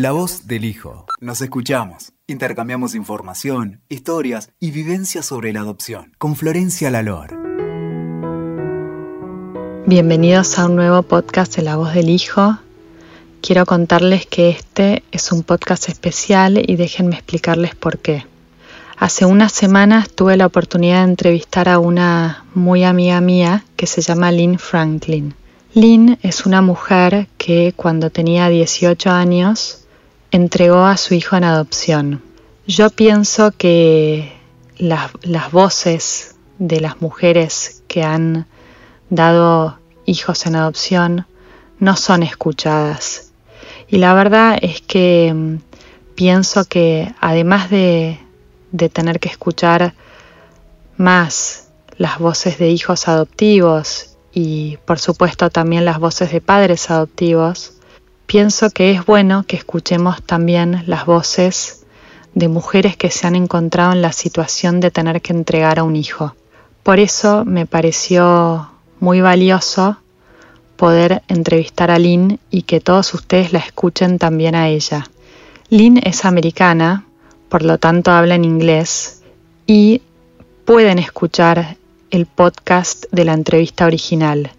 La voz del hijo. Nos escuchamos. Intercambiamos información, historias y vivencias sobre la adopción. Con Florencia Lalor. Bienvenidos a un nuevo podcast de La voz del hijo. Quiero contarles que este es un podcast especial y déjenme explicarles por qué. Hace unas semanas tuve la oportunidad de entrevistar a una muy amiga mía que se llama Lynn Franklin. Lynn es una mujer que cuando tenía 18 años entregó a su hijo en adopción. Yo pienso que las, las voces de las mujeres que han dado hijos en adopción no son escuchadas. Y la verdad es que mm, pienso que además de, de tener que escuchar más las voces de hijos adoptivos y por supuesto también las voces de padres adoptivos, pienso que es bueno que escuchemos también las voces de mujeres que se han encontrado en la situación de tener que entregar a un hijo. Por eso me pareció muy valioso poder entrevistar a Lynn y que todos ustedes la escuchen también a ella. Lynn es americana, por lo tanto habla en inglés y pueden escuchar el podcast de la entrevista original.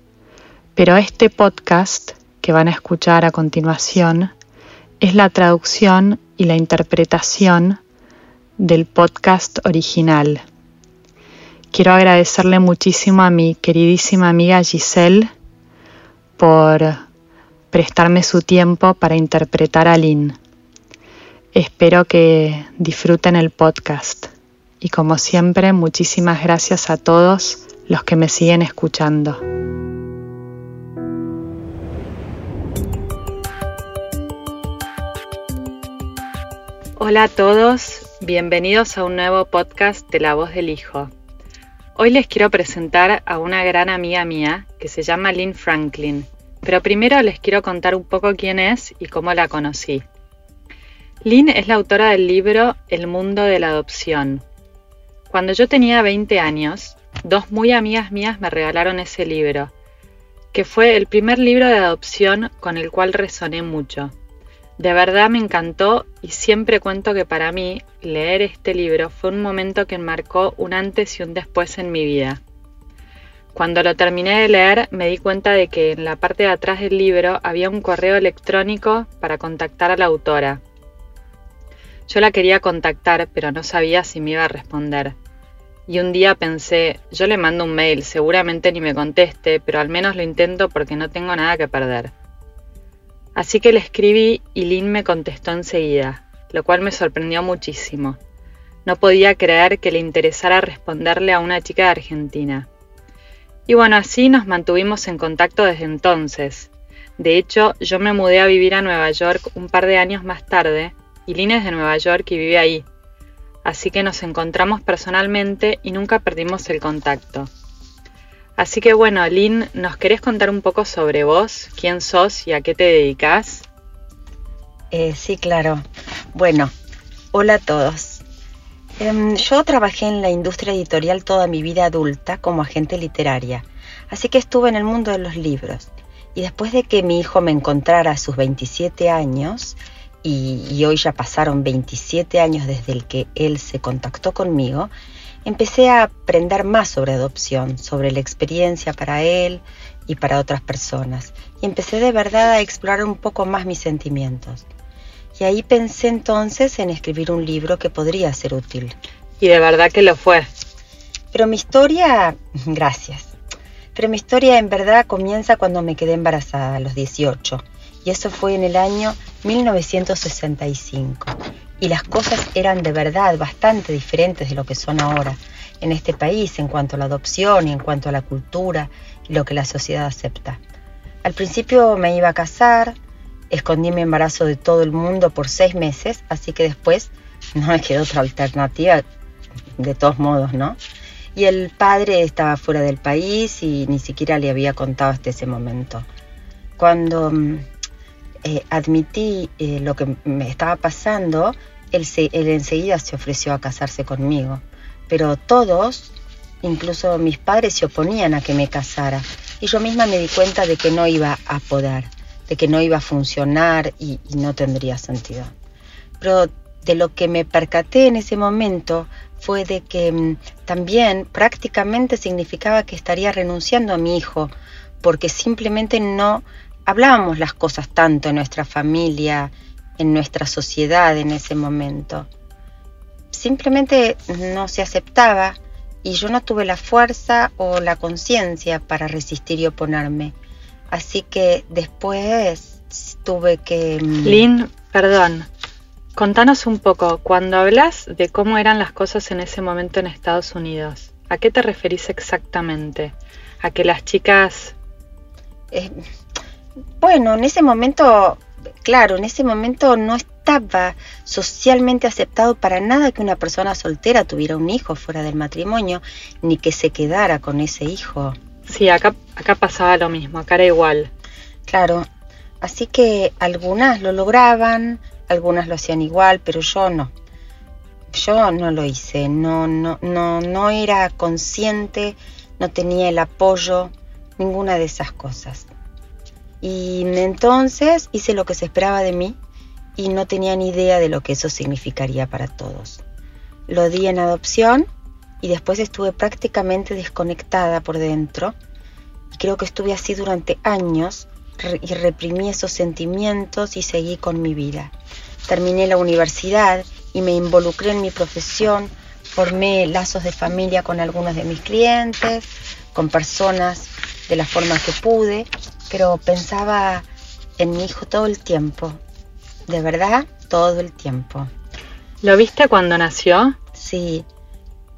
Pero este podcast que van a escuchar a continuación es la traducción y la interpretación del podcast original. Quiero agradecerle muchísimo a mi queridísima amiga Giselle por prestarme su tiempo para interpretar a Lynn. Espero que disfruten el podcast y como siempre muchísimas gracias a todos los que me siguen escuchando. Hola a todos, bienvenidos a un nuevo podcast de La Voz del Hijo. Hoy les quiero presentar a una gran amiga mía que se llama Lynn Franklin, pero primero les quiero contar un poco quién es y cómo la conocí. Lynn es la autora del libro El mundo de la adopción. Cuando yo tenía 20 años, dos muy amigas mías me regalaron ese libro, que fue el primer libro de adopción con el cual resoné mucho. De verdad me encantó y siempre cuento que para mí leer este libro fue un momento que marcó un antes y un después en mi vida. Cuando lo terminé de leer me di cuenta de que en la parte de atrás del libro había un correo electrónico para contactar a la autora. Yo la quería contactar, pero no sabía si me iba a responder. Y un día pensé, yo le mando un mail, seguramente ni me conteste, pero al menos lo intento porque no tengo nada que perder. Así que le escribí y Lynn me contestó enseguida, lo cual me sorprendió muchísimo. No podía creer que le interesara responderle a una chica de Argentina. Y bueno, así nos mantuvimos en contacto desde entonces. De hecho, yo me mudé a vivir a Nueva York un par de años más tarde y Lynn es de Nueva York y vive ahí. Así que nos encontramos personalmente y nunca perdimos el contacto. Así que bueno, Lynn, ¿nos querés contar un poco sobre vos? ¿Quién sos y a qué te dedicas? Eh, sí, claro. Bueno, hola a todos. Em, yo trabajé en la industria editorial toda mi vida adulta como agente literaria, así que estuve en el mundo de los libros. Y después de que mi hijo me encontrara a sus 27 años, y, hoy ya pasaron 27 años desde el que él se contactó conmigo, empecé a aprender más sobre adopción, sobre la experiencia para él y para otras personas. Y empecé de verdad a explorar un poco más mis sentimientos. Y ahí pensé entonces en escribir un libro que podría ser útil. Y de verdad que lo fue. Pero mi historia, gracias. Pero mi historia en verdad comienza cuando me quedé embarazada a los 18 y eso fue en el año 1965. Y las cosas eran de verdad bastante diferentes de lo que son ahora en este país en cuanto a la adopción y en cuanto a la cultura y lo que la sociedad acepta. Al principio me iba a casar, escondí mi embarazo de todo el mundo por seis meses, así que después no me quedó otra alternativa, de todos modos, ¿no? Y el padre estaba fuera del país y ni siquiera le había contado hasta ese momento. Cuando mm, eh, admití eh, lo que me estaba pasando, él, él enseguida se ofreció a casarse conmigo. Pero todos, incluso mis padres, se oponían a que me casara. Y yo misma me di cuenta de que no iba a poder. de que no iba a funcionar y, y no tendría sentido. Pero de lo que me percaté en ese momento fue de que mm, también prácticamente significaba que estaría renunciando a mi hijo, porque simplemente no hablábamos las cosas tanto en nuestra familia, en nuestra sociedad en ese momento. Simplemente no se aceptaba y yo no tuve la fuerza o la conciencia para resistir y oponerme. Así que después tuve que... Mm, Lynn, perdón, Contanos un poco, cuando hablas de cómo eran las cosas en ese momento en Estados Unidos, ¿a qué te referís exactamente? ¿A que las chicas... Eh, bueno, en ese momento, claro, en ese momento no estaba socialmente aceptado para nada que una persona soltera tuviera un hijo fuera del matrimonio, ni que se quedara con ese hijo. Sí, acá, acá pasaba lo mismo, acá era igual. Claro, así que algunas lo lograban, algunas lo hacían igual, pero yo no. Yo no lo hice, no, no, no, no era consciente, no tenía el apoyo, ninguna de esas cosas. Y entonces hice lo que se esperaba de mí y no tenía ni idea de lo que eso significaría para todos. Lo di en adopción y después estuve prácticamente desconectada por dentro. Y creo que estuve así durante años y reprimí esos sentimientos y seguí con mi vida. Terminé la universidad y me involucré en mi profesión, formé lazos de familia con algunos de mis clientes, con personas de la forma que pude, pero pensaba en mi hijo todo el tiempo, de verdad, todo el tiempo. ¿Lo viste cuando nació? Sí,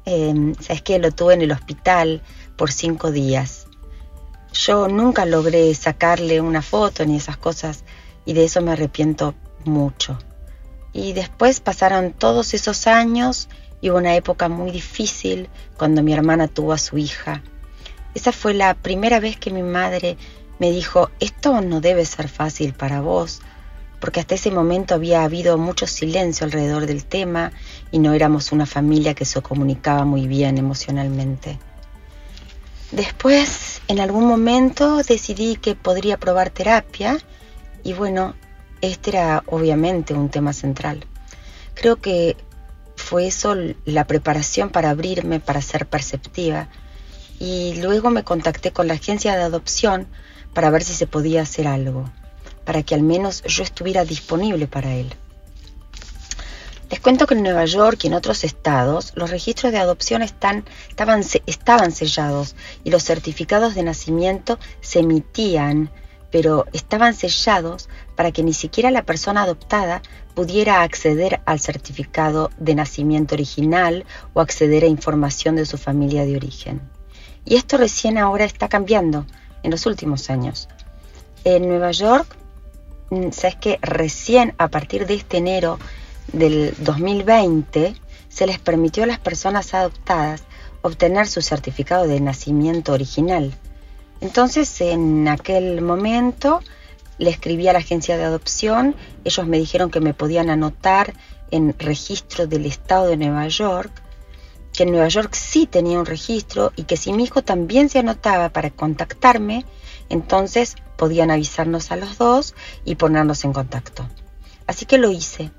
eh, sabes que lo tuve en el hospital por cinco días. Yo nunca logré sacarle una foto ni esas cosas y de eso me arrepiento mucho. Y después pasaron todos esos años y una época muy difícil cuando mi hermana tuvo a su hija. Esa fue la primera vez que mi madre me dijo, esto no debe ser fácil para vos, porque hasta ese momento había habido mucho silencio alrededor del tema y no éramos una familia que se comunicaba muy bien emocionalmente. Después, en algún momento, decidí que podría probar terapia y bueno, este era obviamente un tema central. Creo que fue eso la preparación para abrirme, para ser perceptiva. Y luego me contacté con la agencia de adopción para ver si se podía hacer algo, para que al menos yo estuviera disponible para él. Les cuento que en Nueva York y en otros estados los registros de adopción estaban, estaban sellados y los certificados de nacimiento se emitían, pero estaban sellados para que ni siquiera la persona adoptada pudiera acceder al certificado de nacimiento original o acceder a información de su familia de origen. Y esto recién ahora está cambiando en los últimos años. En Nueva York, mm, sabes que recién a partir de este enero del 2020 se les permitió a las personas adoptadas obtener su certificado de nacimiento original. Entonces, en aquel momento, le escribí a la agencia de adopción, ellos me dijeron que me podían anotar en registro del estado de Nueva York, que en Nueva York sí tenía un registro y que si mi hijo también se anotaba para contactarme, entonces podían avisarnos a los dos y ponernos en contacto. Así que lo hice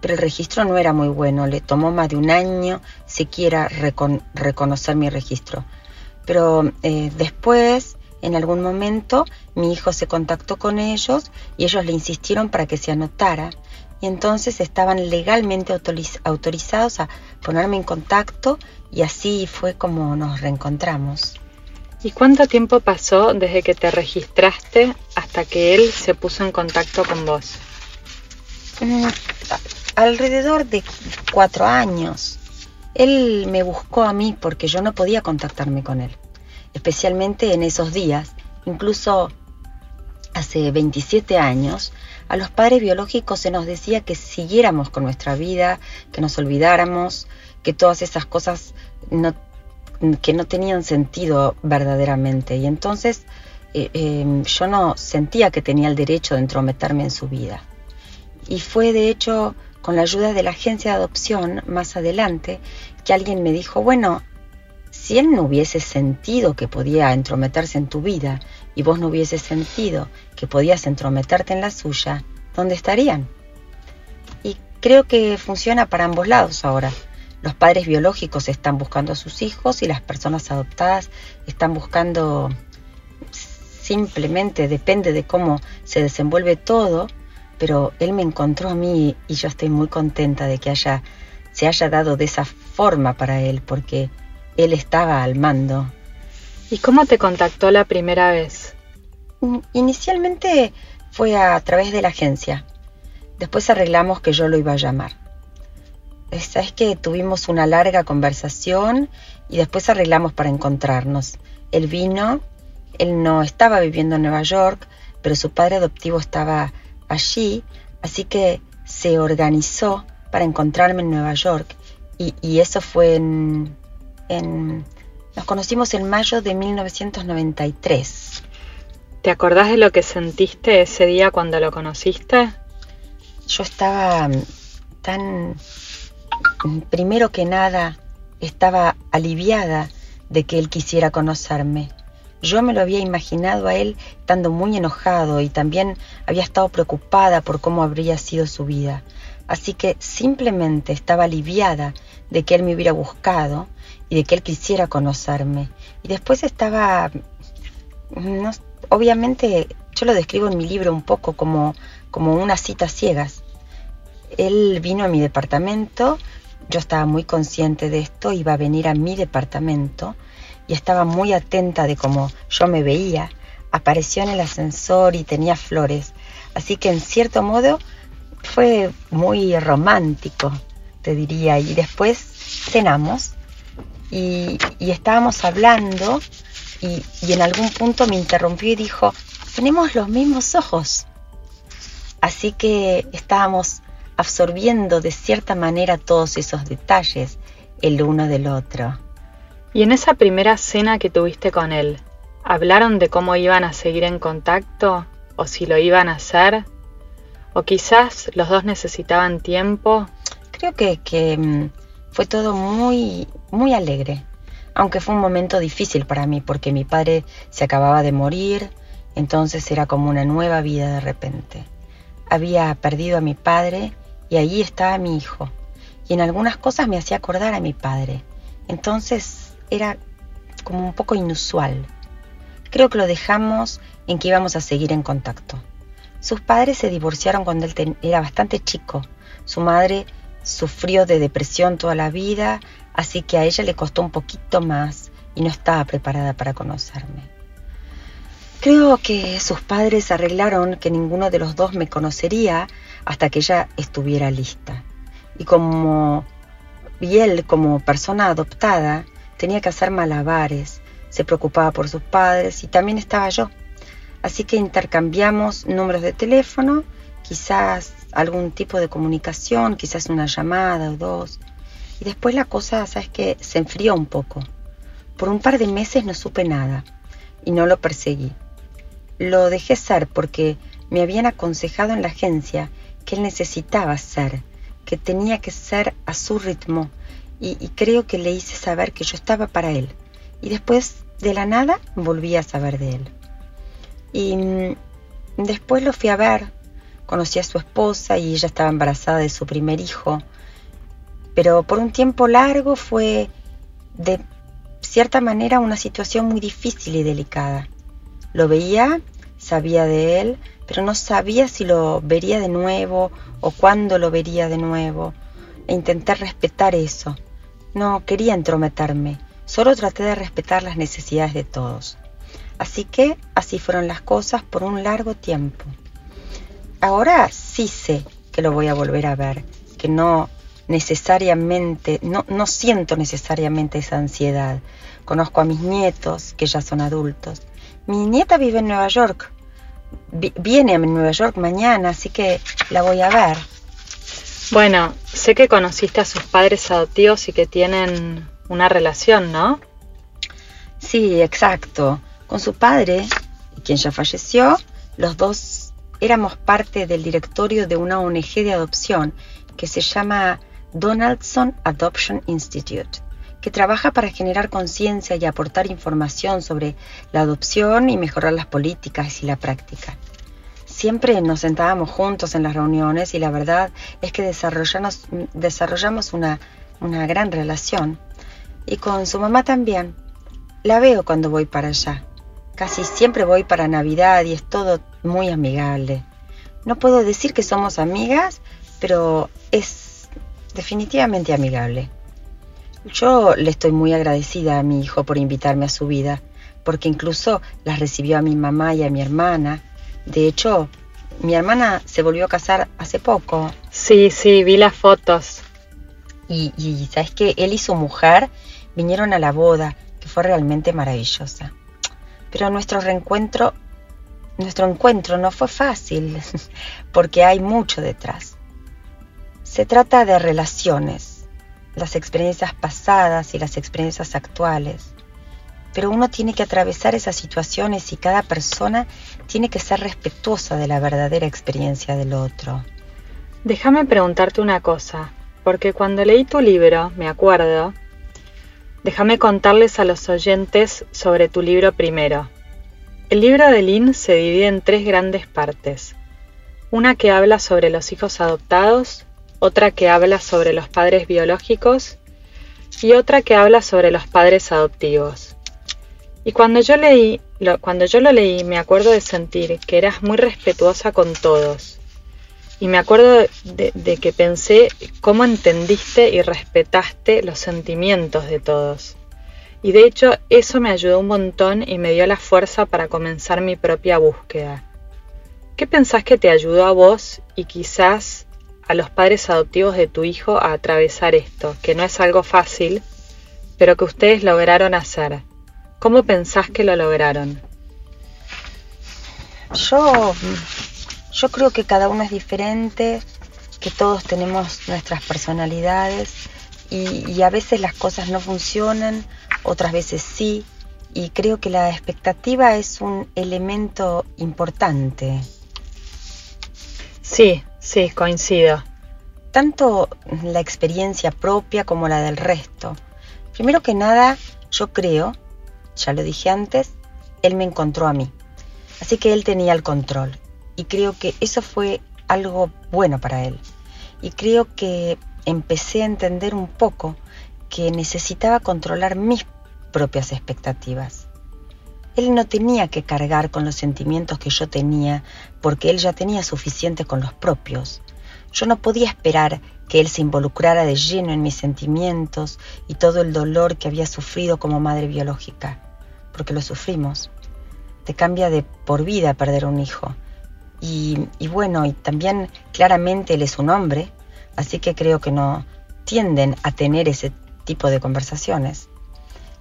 pero el registro no era muy bueno, le tomó más de un año siquiera reconocer mi registro. Pero eh, después, en algún momento, mi hijo se contactó con ellos y ellos le insistieron para que se anotara. Y entonces estaban legalmente autorizados a ponerme en contacto y así fue como nos reencontramos. ¿Y cuánto tiempo pasó desde que te registraste hasta que él se puso en contacto con vos? Mm, alrededor de cuatro años. Él me buscó a mí porque yo no podía contactarme con él, especialmente en esos días. Incluso hace 27 años, a los padres biológicos se nos decía que siguiéramos con nuestra vida, que nos olvidáramos, que todas esas cosas no, que no tenían sentido verdaderamente. Y entonces eh, em, yo no sentía que tenía el derecho de entrometerme en su vida. Y fue de hecho con la ayuda de la agencia de adopción más adelante, que alguien me dijo, bueno, si él no hubiese sentido que podía entrometerse en tu vida y vos no hubiese sentido que podías entrometerte en la suya, ¿dónde estarían? Y creo que funciona para ambos lados ahora. Los padres biológicos están buscando a sus hijos y las personas adoptadas están buscando simplemente, depende de cómo se desenvuelve todo, pero él me encontró a mí y yo estoy muy contenta de que haya, se haya dado de esa forma para él, porque él estaba al mando. ¿Y cómo te contactó la primera vez? Inicialmente fue a través de la agencia. Después arreglamos que yo lo iba a llamar. Es que tuvimos una larga conversación y después arreglamos para encontrarnos. Él vino, él no estaba viviendo en Nueva York, pero su padre adoptivo estaba allí, así que se organizó para encontrarme en Nueva York y, eso fue en, en... Nos conocimos en mayo de 1993. ¿Te acordás de lo que sentiste ese día cuando lo conociste? Yo estaba tan... Primero que nada, estaba aliviada de que él quisiera conocerme. Yo me lo había imaginado a él estando muy enojado y también había estado preocupada por cómo habría sido su vida. Así que simplemente estaba aliviada de que él me hubiera buscado y de que él quisiera conocerme. Y después estaba, obviamente yo lo describo en mi libro un poco como, como unas citas ciegas. Él vino a mi departamento, yo estaba muy consciente de esto, iba a venir a mi departamento y estaba muy atenta de cómo yo me veía. Apareció en el ascensor y tenía flores, así que en cierto modo fue muy romántico, te diría. Y después cenamos y, estábamos hablando y, y en algún punto me interrumpió y dijo, tenemos los mismos ojos. Así que estábamos absorbiendo de cierta manera todos esos detalles el uno del otro. Y en esa primera cena que tuviste con él, ¿hablaron de cómo iban a seguir en contacto? ¿O si lo iban a hacer? ¿O quizás los dos necesitaban tiempo? Creo que, mm, fue todo muy, muy alegre. Aunque fue un momento difícil para mí porque mi padre se acababa de morir, entonces era como una nueva vida de repente. Había perdido a mi padre y allí estaba mi hijo. Y en algunas cosas me hacía acordar a mi padre. Entonces era como un poco inusual. Creo que lo dejamos en que íbamos a seguir en contacto. Sus padres se divorciaron cuando él era bastante chico. Su madre sufrió de depresión toda la vida, así que a ella le costó un poquito más y no estaba preparada para conocerme. Creo que sus padres arreglaron que ninguno de los dos me conocería hasta que ella estuviera lista. Y como y él como persona adoptada tenía que hacer malabares, se preocupaba por sus padres y también estaba yo. Así que intercambiamos números de teléfono, quizás algún tipo de comunicación, quizás una llamada o dos. Y después la cosa, sabes que se enfrió un poco. Por un par de meses no supe nada y no lo perseguí. Lo dejé ser porque me habían aconsejado en la agencia que él necesitaba ser, que tenía que ser a su ritmo y, creo que le hice saber que yo estaba para él. Y después de la nada volví a saber de él. Y mm, después lo fui a ver, conocí a su esposa y ella estaba embarazada de su primer hijo. Pero por un tiempo largo fue de cierta manera una situación muy difícil y delicada. Lo veía, sabía de él, pero no sabía si lo vería de nuevo o cuándo lo vería de nuevo. E intenté respetar eso. No quería entrometerme, solo traté de respetar las necesidades de todos. Así que así fueron las cosas por un largo tiempo. Ahora sí sé que lo voy a volver a ver, que no necesariamente, no, no siento necesariamente esa ansiedad. Conozco a mis nietos, que ya son adultos. Mi nieta vive en Nueva York. viene a Nueva York mañana, así que la voy a ver. Bueno, sé que conociste a sus padres adoptivos y que tienen una relación, ¿no? Sí, exacto. Con su padre, quien ya falleció, los dos éramos parte del directorio de una ONG de adopción que se llama Donaldson Adoption Institute, que trabaja para generar conciencia y aportar información sobre la adopción y mejorar las políticas y la práctica. siempre nos sentábamos juntos en las reuniones y la verdad es que desarrollamos, una gran relación. Y con su mamá también. La veo cuando voy para allá. Casi siempre voy para Navidad y es todo muy amigable. No puedo decir que somos amigas, pero es definitivamente amigable. Yo le estoy muy agradecida a mi hijo por invitarme a su vida, porque incluso las recibió a mi mamá y a mi hermana. De hecho, mi hermana se volvió a casar hace poco. Sí, sí, vi las fotos. Y, y sabes que él y su mujer vinieron a la boda, que fue realmente maravillosa. Pero nuestro reencuentro, nuestro encuentro no fue fácil, porque hay mucho detrás. Se trata de relaciones, las experiencias pasadas y las experiencias actuales. Pero uno tiene que atravesar esas situaciones y cada persona tiene que ser respetuosa de la verdadera experiencia del otro. Déjame preguntarte una cosa, porque cuando leí tu libro, me acuerdo, Déjame contarles a los oyentes sobre tu libro primero. El libro de Lynn se divide en tres grandes partes. Una que habla sobre los hijos adoptados, otra que habla sobre los padres biológicos y otra que habla sobre los padres adoptivos. Y cuando yo leí, cuando yo lo leí, me acuerdo de sentir que eras muy respetuosa con todos y me acuerdo de, que pensé cómo entendiste y respetaste los sentimientos de todos. Y de hecho eso me ayudó un montón y me dio la fuerza para comenzar mi propia búsqueda. ¿Qué pensás que te ayudó a vos y quizás a los padres adoptivos de tu hijo a atravesar esto, que no es algo fácil, pero que ustedes lograron hacer? ¿Cómo pensás que lo lograron? Yo yo creo que cada uno es diferente, que todos tenemos nuestras personalidades y, a veces las cosas no funcionan, otras veces sí, y creo que la expectativa es un elemento importante. Sí, sí, coincido. Tanto la experiencia propia como la del resto. Primero que nada, yo creo, ya lo dije antes, él me encontró a mí. Así que él tenía el control y creo que eso fue algo bueno para él. Y creo que empecé a entender un poco que necesitaba controlar mis propias expectativas. Él no tenía que cargar con los sentimientos que yo tenía porque él ya tenía suficiente con los propios. Yo no podía esperar que él se involucrara de lleno en mis sentimientos y todo el dolor que había sufrido como madre biológica, porque lo sufrimos. Te cambia de por vida perder un hijo y, bueno, y también claramente él es un hombre, así que creo que no tienden a tener ese tipo de conversaciones.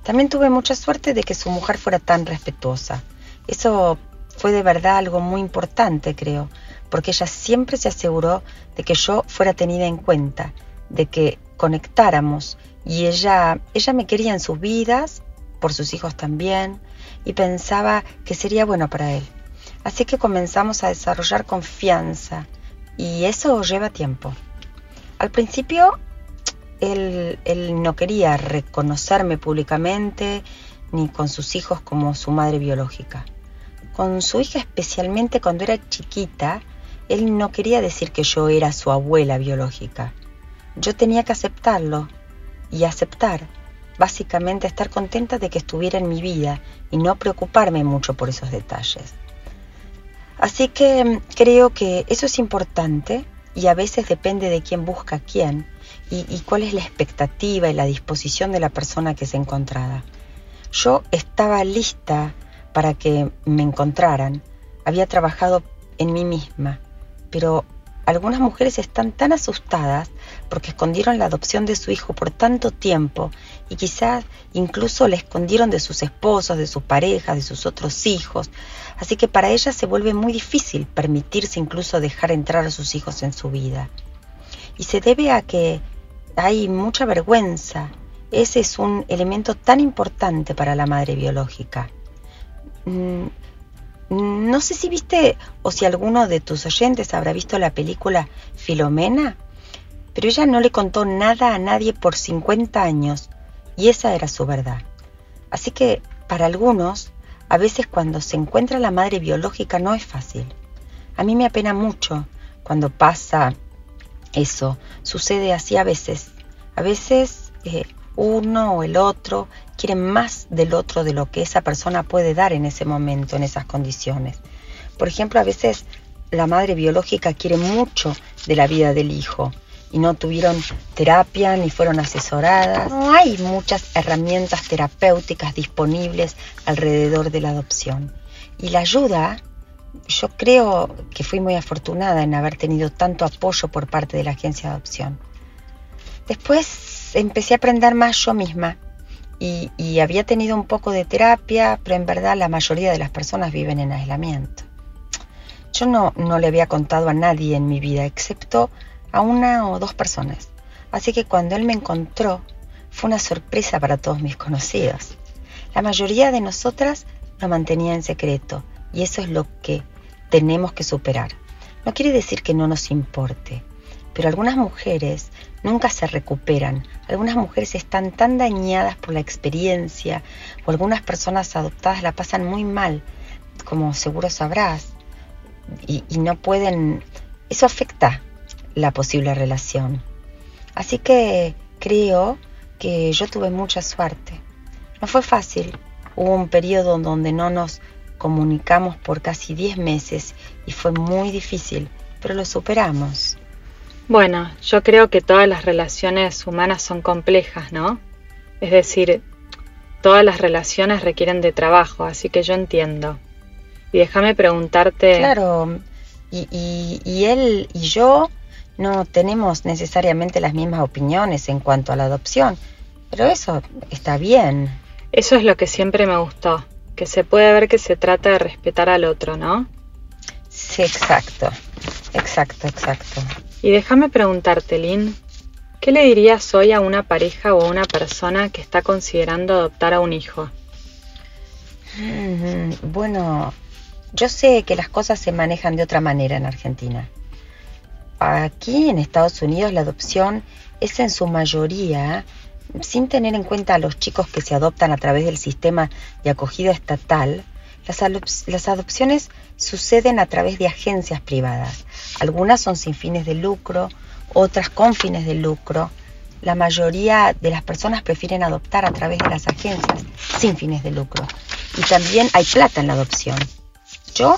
También tuve mucha suerte de que su mujer fuera tan respetuosa. Eso fue de verdad algo muy importante, creo, porque ella siempre se aseguró de que yo fuera tenida en cuenta, de que conectáramos y ella ella me quería en sus vidas, por sus hijos también, y pensaba que sería bueno para él. Así que comenzamos a desarrollar confianza y eso lleva tiempo. Al principio él, no quería reconocerme públicamente ni con sus hijos como su madre biológica. Con su hija especialmente cuando era chiquita, él no quería decir que yo era su abuela biológica. Yo tenía que aceptarlo y aceptar, básicamente estar contenta de que estuviera en mi vida y no preocuparme mucho por esos detalles. Así que mm, creo que eso es importante y a veces depende de quién busca quién y, cuál es la expectativa y la disposición de la persona que se encontrada. Yo estaba lista para que me encontraran, había trabajado en mí misma, pero algunas mujeres están tan asustadas porque escondieron la adopción de su hijo por tanto tiempo y quizás incluso la escondieron de sus esposos, de sus parejas, de sus otros hijos. Así que para ellas se vuelve muy difícil permitirse incluso dejar entrar a sus hijos en su vida. Y se debe a que hay mucha vergüenza. Ese es un elemento tan importante para la madre biológica. Mm, no sé si viste o si alguno de tus oyentes habrá visto la película Filomena, pero ella no le contó nada a nadie por 50 años y esa era su verdad. Así que para algunos, a veces cuando se encuentra la madre biológica no es fácil. A mí me apena mucho cuando pasa eso. Sucede así a veces. A veces eh, uno o el otro quiere más del otro de lo que esa persona puede dar en ese momento, en esas condiciones. Por ejemplo, a veces la madre biológica quiere mucho de la vida del hijo y no tuvieron terapia ni fueron asesoradas. No hay muchas herramientas terapéuticas disponibles alrededor de la adopción. Y la ayuda, yo creo que fui muy afortunada en haber tenido tanto apoyo por parte de la agencia de adopción. Después empecé a aprender más yo misma y, y había tenido un poco de terapia, pero en verdad la mayoría de las personas viven en aislamiento. Yo no, no le había contado a nadie en mi vida, excepto a una o dos personas. Así que cuando él me encontró, fue una sorpresa para todos mis conocidos. La mayoría de nosotras lo mantenía en secreto y eso es lo que tenemos que superar. No quiere decir que no nos importe, pero algunas mujeres nunca se recuperan. Algunas mujeres están tan dañadas por la experiencia o algunas personas adoptadas la pasan muy mal, como seguro sabrás y, no pueden, eso afecta la posible relación. Así que creo que yo tuve mucha suerte. No fue fácil. Hubo un periodo donde no nos comunicamos por casi 10 meses y fue muy difícil, pero lo superamos. Bueno, yo creo que todas las relaciones humanas son complejas, ¿no? Es decir, todas las relaciones requieren de trabajo, así que yo entiendo. Y déjame preguntarte... Claro, y, él y yo no tenemos necesariamente las mismas opiniones en cuanto a la adopción, pero eso está bien. Eso es lo que siempre me gustó, que se puede ver que se trata de respetar al otro, ¿no? Sí, exacto, exacto, exacto. Y déjame preguntarte, Lynn, ¿qué le dirías hoy a una pareja o a una persona que está considerando adoptar a un hijo? Mm, bueno, yo sé que las cosas se manejan de otra manera en Argentina. Aquí en Estados Unidos la adopción es en su mayoría, sin tener en cuenta a los chicos que se adoptan a través del sistema de acogida estatal, las, adopciones suceden a través de agencias privadas. Algunas son sin fines de lucro, otras con fines de lucro. La mayoría de las personas prefieren adoptar a través de las agencias sin fines de lucro. Y también hay plata en la adopción. Yo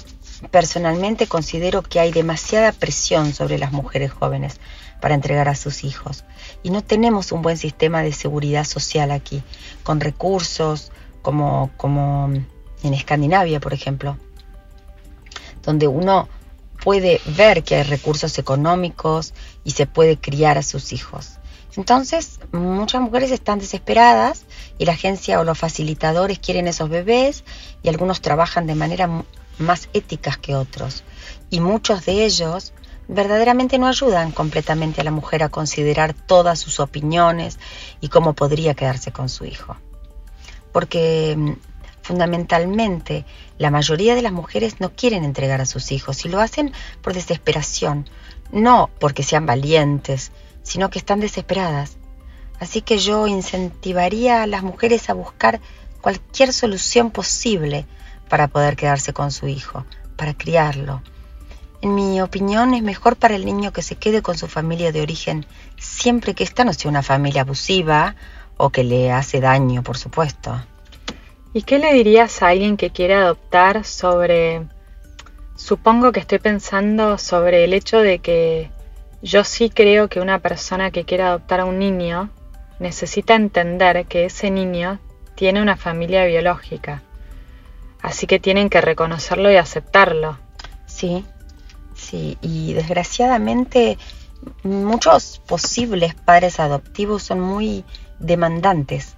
personalmente considero que hay demasiada presión sobre las mujeres jóvenes para entregar a sus hijos y no tenemos un buen sistema de seguridad social aquí, con recursos como, como en Escandinavia, por ejemplo, donde uno puede ver que hay recursos económicos y se puede criar a sus hijos. Entonces, muchas mujeres están desesperadas y la agencia o los facilitadores quieren esos bebés y algunos trabajan de manera más éticas que otros, y muchos de ellos verdaderamente no ayudan completamente a la mujer a considerar todas sus opiniones y cómo podría quedarse con su hijo. Porque mm, fundamentalmente la mayoría de las mujeres no quieren entregar a sus hijos y lo hacen por desesperación, no porque sean valientes, sino que están desesperadas. Así que yo incentivaría a las mujeres a buscar cualquier solución posible para poder quedarse con su hijo, para criarlo. En mi opinión es mejor para el niño que se quede con su familia de origen siempre que ésta no sea una familia abusiva o que le hace daño, por supuesto. ¿Y qué le dirías a alguien que quiere adoptar sobre... Supongo que estoy pensando sobre el hecho de que yo sí creo que una persona que quiera adoptar a un niño necesita entender que ese niño tiene una familia biológica Así que tienen que reconocerlo y aceptarlo. Sí, sí, y desgraciadamente muchos posibles padres adoptivos son muy demandantes,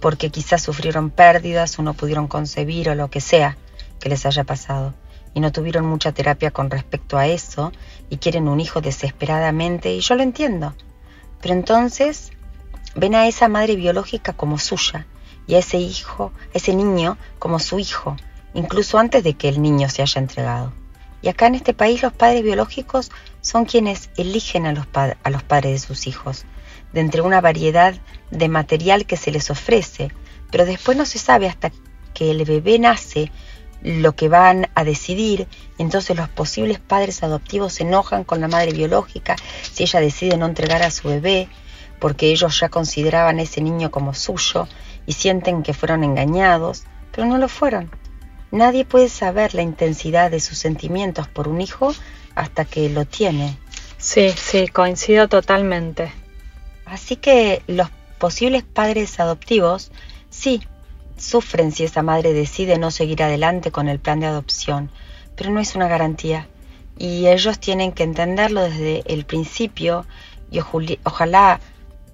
porque quizás sufrieron pérdidas o no pudieron concebir o lo que sea que les haya pasado, y no tuvieron mucha terapia con respecto a eso, y quieren un hijo desesperadamente, y yo lo entiendo. Pero entonces ven a esa madre biológica como suya, y a ese hijo, ese niño, como su hijo, incluso antes de que el niño se haya entregado. Y acá en este país los padres biológicos son quienes eligen a los, padres de sus hijos, de entre una variedad de material que se les ofrece, pero después no se sabe hasta que el bebé nace lo que van a decidir. Entonces los posibles padres adoptivos se enojan con la madre biológica si ella decide no entregar a su bebé, porque ellos ya consideraban a ese niño como suyo y sienten que fueron engañados, pero no lo fueron. Nadie puede saber la intensidad de sus sentimientos por un hijo hasta que lo tiene. Sí, sí, coincido totalmente. Así que los posibles padres adoptivos, sí, sufren si esa madre decide no seguir adelante con el plan de adopción, pero no es una garantía. Y ellos tienen que entenderlo desde el principio y ojalá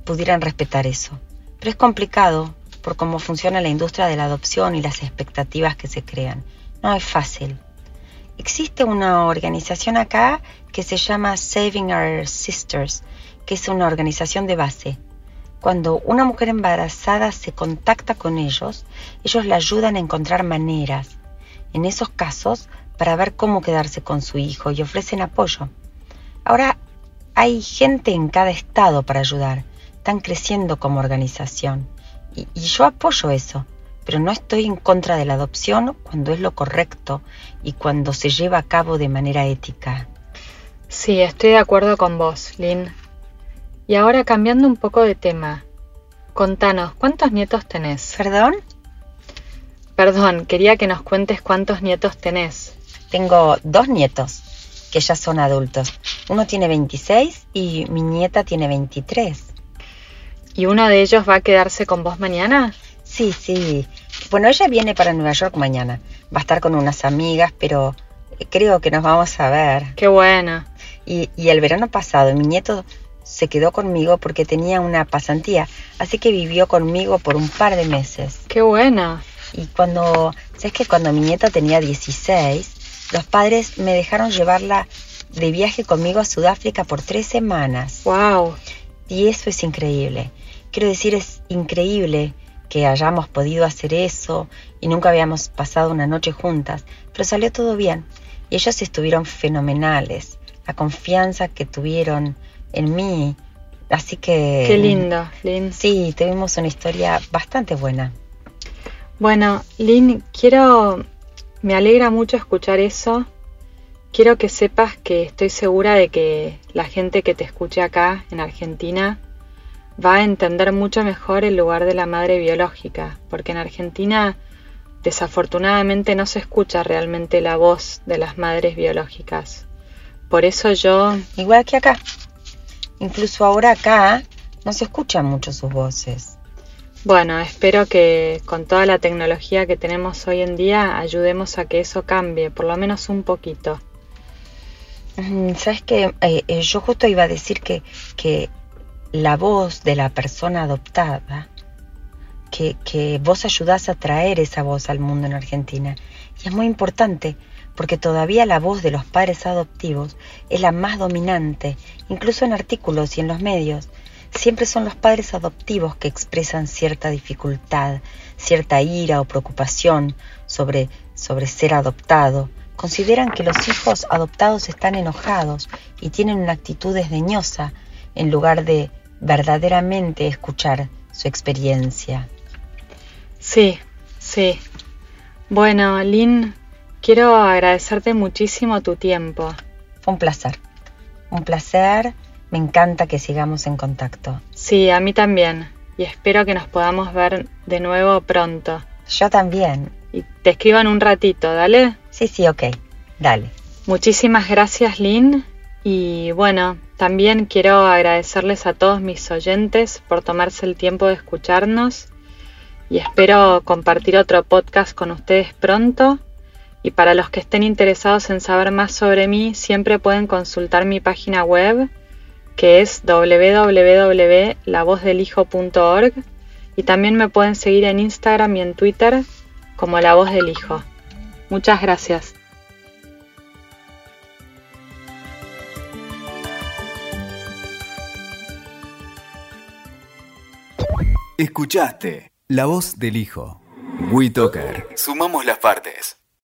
pudieran respetar eso. Pero es complicado por cómo funciona la industria de la adopción y las expectativas que se crean. No es fácil. Existe una organización acá que se llama Saving Our Sisters, que es una organización de base cuando una mujer embarazada se contacta con ellos, ellos le ayudan a encontrar maneras, en esos casos, para ver cómo quedarse con su hijo y ofrecen apoyo. Ahora hay gente en cada estado para ayudar, están creciendo como organización y, y yo apoyo eso, pero no estoy en contra de la adopción cuando es lo correcto y cuando se lleva a cabo de manera ética. Sí, estoy de acuerdo con vos, Lynn. Y ahora cambiando un poco de tema, contanos, ¿cuántos nietos tenés? ¿Perdón? Perdón, quería que nos cuentes cuántos nietos tenés. Tengo dos nietos, que ya son adultos. Uno tiene 26 y mi nieta tiene 23. ¿Y uno de ellos va a quedarse con vos mañana? Sí, sí. Bueno, ella viene para Nueva York mañana. Va a estar con unas amigas, pero creo que nos vamos a ver. Qué buena. Y, y el verano pasado mi nieto se quedó conmigo porque tenía una pasantía, así que vivió conmigo por un par de meses. ¡Qué buena! Y cuando, ¿sabes que cuando mi nieta tenía 16, los padres me dejaron llevarla de viaje conmigo a Sudáfrica por tres semanas. ¡Wow! Y eso es increíble. Quiero decir, es increíble que hayamos podido hacer eso y nunca habíamos pasado una noche juntas, pero salió todo bien. Y ellos estuvieron fenomenales. La confianza que tuvieron en mí. Así que... Qué lindo, Lynn. Sí, tuvimos una historia bastante buena. Bueno, Lynn, quiero... Me alegra mucho escuchar eso. Quiero que sepas que estoy segura de que la gente que te escuche acá en Argentina va a entender mucho mejor el lugar de la madre biológica, porque en Argentina desafortunadamente no se escucha realmente la voz de las madres biológicas. Por eso yo... Igual que acá. Incluso ahora acá no se escuchan mucho sus voces. Bueno, espero que con toda la tecnología que tenemos hoy en día ayudemos a que eso cambie, por lo menos un poquito. Mm, Sabes que eh, eh, yo justo iba a decir que, que la voz de la persona adoptada, que, que vos ayudás a traer esa voz al mundo en Argentina. Y es muy importante porque todavía la voz de los padres adoptivos es la más dominante, incluso en artículos y en los medios. Siempre son los padres adoptivos que expresan cierta dificultad, cierta ira o preocupación sobre, sobre ser adoptado. Consideran que los hijos adoptados están enojados y tienen una actitud desdeñosa en lugar de verdaderamente escuchar su experiencia. Sí, sí. Bueno, Lynn, Quiero agradecerte muchísimo tu tiempo. Fue un placer. Un placer. Me encanta que sigamos en contacto. Sí, a mí también. Y espero que nos podamos ver de nuevo pronto. Yo también. Y te escribo en un ratito, ¿dale? Sí, sí, ok. Dale. Muchísimas gracias, Lynn. Y bueno, también quiero agradecerles a todos mis oyentes por tomarse el tiempo de escucharnos. Y espero compartir otro podcast con ustedes pronto y para los que estén interesados en saber más sobre mí, siempre pueden consultar mi página web, que es www.lavozdelhijo.org y también me pueden seguir en Instagram y en Twitter como La Voz del Hijo. Muchas gracias. Escuchaste La Voz del Hijo. WeToker. Sumamos las partes.